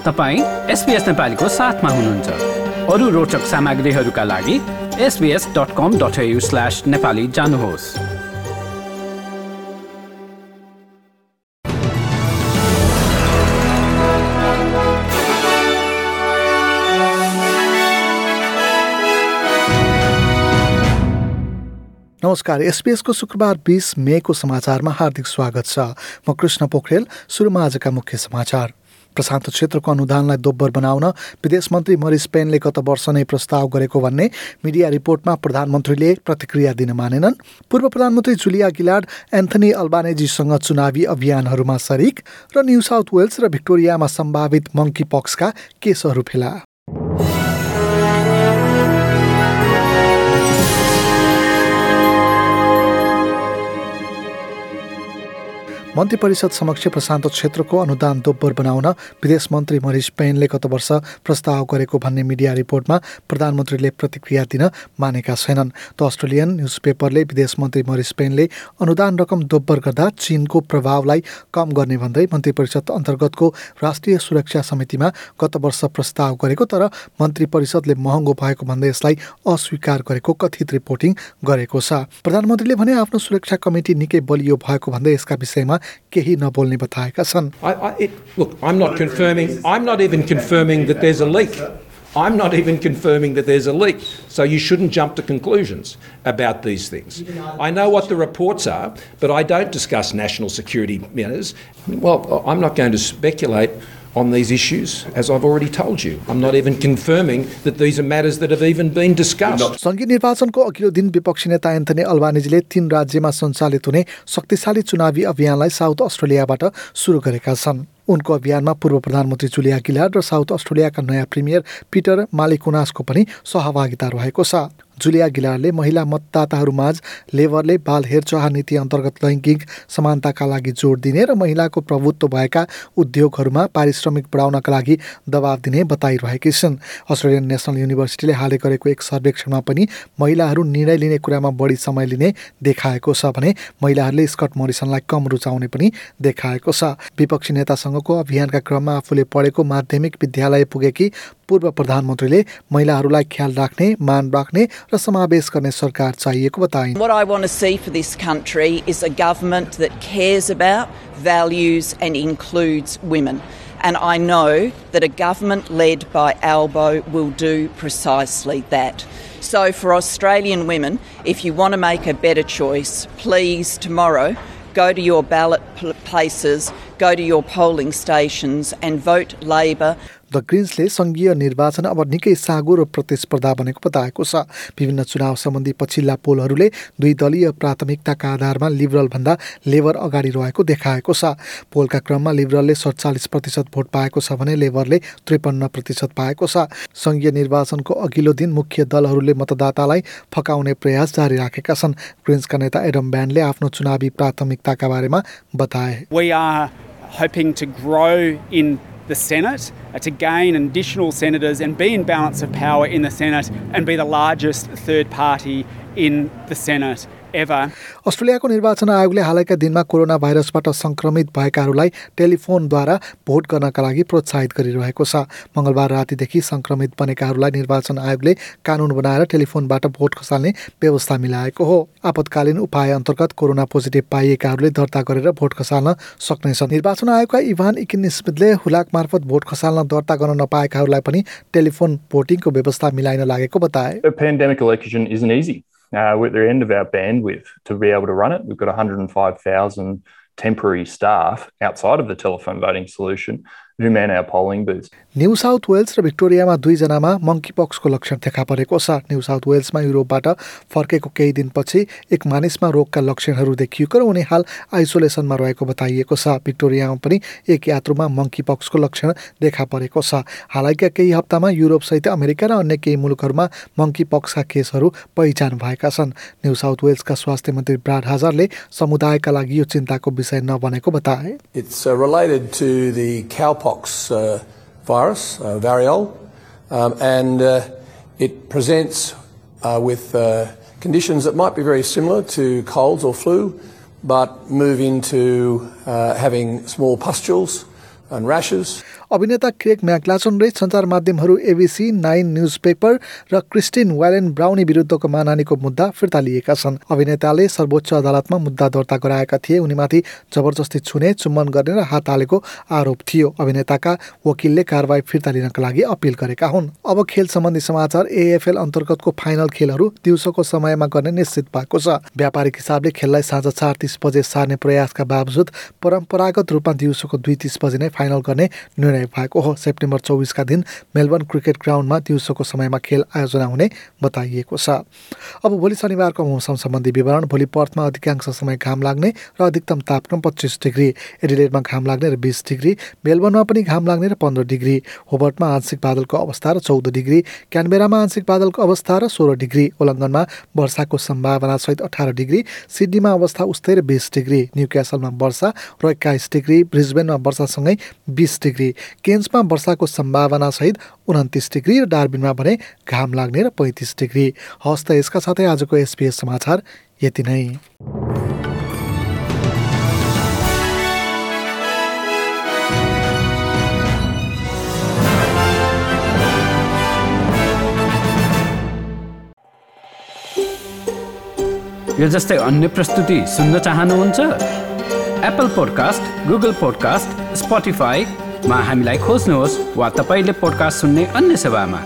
तपाईँ एसपिएस नेपालीको साथमा हुनुहुन्छ। अरू रोचक सामग्रीहरूका लागि SBS dot com dot slash Nepali जानुहोस्। नमस्कार एसपिएसको शुक्रबार बिस मेको समाचारमा हार्दिक स्वागत छ। म कृष्ण पोखरेल सुरुमा आजका मुख्य समाचार। प्रशान्त क्षेत्रको अनुदानलाई दोब्बर बनाउन विदेश मन्त्री मरिस पेनले गत वर्ष नै प्रस्ताव गरेको भन्ने मिडिया रिपोर्टमा प्रधानमन्त्रीले प्रतिक्रिया दिन मानेनन्। पूर्व प्रधानमन्त्री जुलिया गिलार्ड एन्थनी अल्बानेजीसँग चुनावी अभियानहरूमा सरिक र न्यू साउथ वेल्स र भिक्टोरियामा सम्भावित मङ्की पक्सका केसहरू फेला। मन्त्री परिषद समक्ष प्रशान्त क्षेत्रको अनुदान दोब्बर बनाउन विदेश मन्त्री मरिस पेनले गत वर्ष प्रस्ताव गरेको भन्ने मिडिया रिपोर्टमा प्रधानमन्त्रीले प्रतिक्रिया दिन मानेका छैनन्। द अस्ट्रेलियन न्युज पेपरले विदेश मन्त्री मरिस पेनले अनुदान रकम दोब्बर गर्दा चीनको प्रभावलाई कम गर्ने भन्दै मन्त्री परिषद अन्तर्गतको राष्ट्रिय सुरक्षा समितिमा गत वर्ष प्रस्ताव गरेको तर मन्त्री परिषदले महँगो भएको भन्दै यसलाई अस्वीकार गरेको कथित रिपोर्टिङ गरेको छ। प्रधानमन्त्रीले भने आफ्नो सुरक्षा कमिटी निकै बलियो भएको भन्दै यसका विषयमा केही नबोल्ने बताएका छन् Look, I'm not confirming, I'm not even confirming that there's a leak. I'm not even confirming that there's a leak. So you shouldn't jump to conclusions about these things. I know what the reports are, but I don't discuss national security matters. Well, I'm not going to speculate on these issues, as I've already told you. I'm not even confirming that these are matters that have even been discussed. सङ्घीय निर्वाचनको अघिल्लो दिन विपक्षी नेता Anthony अल्बानिजले तीन राज्यमा सञ्चालित हुने शक्तिशाली चुनावी अभियानलाई साउथ अस्ट्रेलियाबाट सुरु गरेका छन् उनको अभियानमा पूर्व प्रधानमन्त्री जुलिया गिलार्ड र साउथ अस्ट्रेलियाका नयाँ प्रिमियर पिटर मालिकुनासको पनि सहभागिता रहेको छ। जुलिया गिलारले महिला मतदाताहरूमाझ लेबरले बाल हेरचाह नीति अन्तर्गत लैङ्गिक समानताका लागि जोड दिने र महिलाको प्रभुत्व भएका उद्योगहरूमा पारिश्रमिक बढाउनका लागि दबाव दिने बताइरहेकी छिन्। अस्ट्रेलियन नेसनल युनिभर्सिटीले हालै गरेको एक सर्वेक्षणमा पनि महिलाहरू निर्णय लिने कुरामा बढी समय लिने देखाएको छ भने महिलाहरूले स्कट मोरिसनलाई कम रुचाउने पनि देखाएको छ। विपक्षी नेतासँगको अभियानका क्रममा आफूले पढेको माध्यमिक विद्यालय पुगेकी पूर्व प्रधानमन्त्रीले महिलाहरूलाई ख्याल राख्ने मान राख्ने र समावेश गर्ने सरकार चाहिएको बताइन् What I want to see for this country is a government that cares about, values and includes women. And I know that a government led by Albo will do precisely that. So, for Australian women, if you want to make a better choice, please tomorrow go to your ballot places, go to your polling stations, and vote Labor. The ग्रिन्सले सङ्घीय निर्वाचन अब निकै सागो र प्रतिस्पर्धा बनेको बताएको छ। विभिन्न चुनाव सम्बन्धी पछिल्ला पोलहरूले दुई दलीय प्राथमिकताका आधारमा लिबरलभन्दा लेबर अगाडि रहेको देखाएको छ। पोलका क्रममा लिबरलले सडचालिस प्रतिशत भोट पाएको छ भने लेबरले त्रिपन्न प्रतिशत पाएको छ। सङ्घीय निर्वाचनको अघिल्लो दिन मुख्य दलहरूले मतदातालाई फकाउने प्रयास जारी राखेका छन्। ग्रिन्सका नेता एडम ब्यान्डले आफ्नो चुनावी प्राथमिकताका बारेमा बताए। We are hoping to grow in the Senate, uh, to gain additional senators and be in balance of power in the Senate and be the largest third party in the Senate. अस्ट्रेलियाको निर्वाचन आयोगले हालैका दिनमा corona भाइरसबाट सङ्क्रमित भएकाहरूलाई टेलिफोनद्वारा vote गर्नका लागि प्रोत्साहित गरिरहेको छ। मङ्गलबार रातिदेखि सङ्क्रमित बनेकाहरूलाई निर्वाचन आयोगले कानुन बनाएर टेलिफोनबाट भोट खसाल्ने व्यवस्था मिलाएको हो। आपतकालीन उपाय अन्तर्गत कोरोना पोजिटिभ पाइएकाहरूले दर्ता गरेर भोट खसाल्न सक्नेछन्। निर्वाचन आयोगका इभान इकिनिस्मिथले हुलाक मार्फत भोट खसाल्न दर्ता गर्न नपाएकाहरूलाई पनि टेलिफोन भोटिङको व्यवस्था मिलाइन लागेको बताए। Uh, we're at the end of our bandwidth to be able to run it. We've got 105,000 temporary staff outside of the telephone voting solution who man our polling booths. New South Wales र भिक्टोरियामा दुईजनामा monkey पक्सको लक्षण देखा परेको छ। New south वेल्समा युरोपबाट फर्केको केही दिनपछि एक मानिसमा रोगका लक्षणहरू देखिएको र उनी हाल आइसोलेसनमा रहेको बताइएको छ। भिक्टोरियामा पनि एक यात्रुमा मङ्की पक्सको लक्षण देखा परेको छ। हालैका केही हप्तामा युरोपसहित अमेरिका र अन्य केही मुलुकहरूमा मङ्की पक्सका केसहरू पहिचान भएका छन्। न्यू साउथ वेल्सका स्वास्थ्य मन्त्री ब्राड हाजरले समुदायका लागि यो चिन्ताको विषय नबनेको बताए। It's uh, virus, uh, variole, um, and uh, it presents uh, with conditions that might be very similar to colds or flu, but move into having small pustules. अभिनेता Craig McLachlan र सञ्चार माध्यमहरू एबिसी नाइन न्युज पेपर र Christine Whelan Browne विरुद्धको मानहानीको मुद्दा फिर्ता लिएका छन्। अभिनेताले सर्वोच्च अदालतमा मुद्दा दर्ता गराएका थिए। उनीमाथि जबरजस्ती छुने चुम्बन गर्ने र हात हालेको आरोप थियो। अभिनेताका वकिलले कारवाही फिर्ता लिनका लागि अपिल गरेका हुन्। अब खेल सम्बन्धी समाचार एएफएल अन्तर्गतको फाइनल खेलहरू दिउँसोको समयमा गर्ने निश्चित भएको छ। व्यापारिक हिसाबले खेललाई साँझ चार तिस बजे सार्ने प्रयासका बावजुद परम्परागत रूपमा दिउँसोको दुई तिस बजे नै फाइनल गर्ने निर्णय भएको हो। सेप्टेम्बर चौबिसका दिन मेलबर्न क्रिकेट ग्राउन्डमा दिउँसोको समयमा खेल आयोजना हुने बताइएको छ। अब भोलि शनिबारको मौसम सम्बन्धी विवरण भोलि पर्थमा अधिकांश समय घाम लाग्ने र अधिकतम तापक्रम पच्चिस डिग्री एडिलेडमा घाम लाग्ने र बिस डिग्री मेलबर्नमा पनि घाम लाग्ने र पन्ध्र डिग्री होबर्टमा आंशिक बादलको अवस्था र चौध डिग्री क्यानबेरामा आंशिक बादलको अवस्था र सोह्र डिग्री उल्लङ्घनमा वर्षाको सम्भावना सहित अठार डिग्री सिडनीमा अवस्था उस्तै र बिस डिग्री न्यु क्यासलमा वर्षा र एक्काइस डिग्री ब्रिजबेनमा वर्षासँगै बिस डिग्री। केन्समा वर्षाको सम्भावना सहित उन्तिस डिग्री र डार्बिनमा भने घाम लाग्ने र पैँतिस डिग्री। हस्त यसका साथै आजको एसपिएस समाचार यति नै। यो जस्तै अन्य प्रस्तुति सुन्न चाहनुहुन्छ? एप्पल पोडकास्ट गुगल पोडकास्ट स्पोटिफाईमा हामीलाई खोज्नुहोस् वा तपाईँले पोडकास्ट सुन्ने अन्य सेवामा।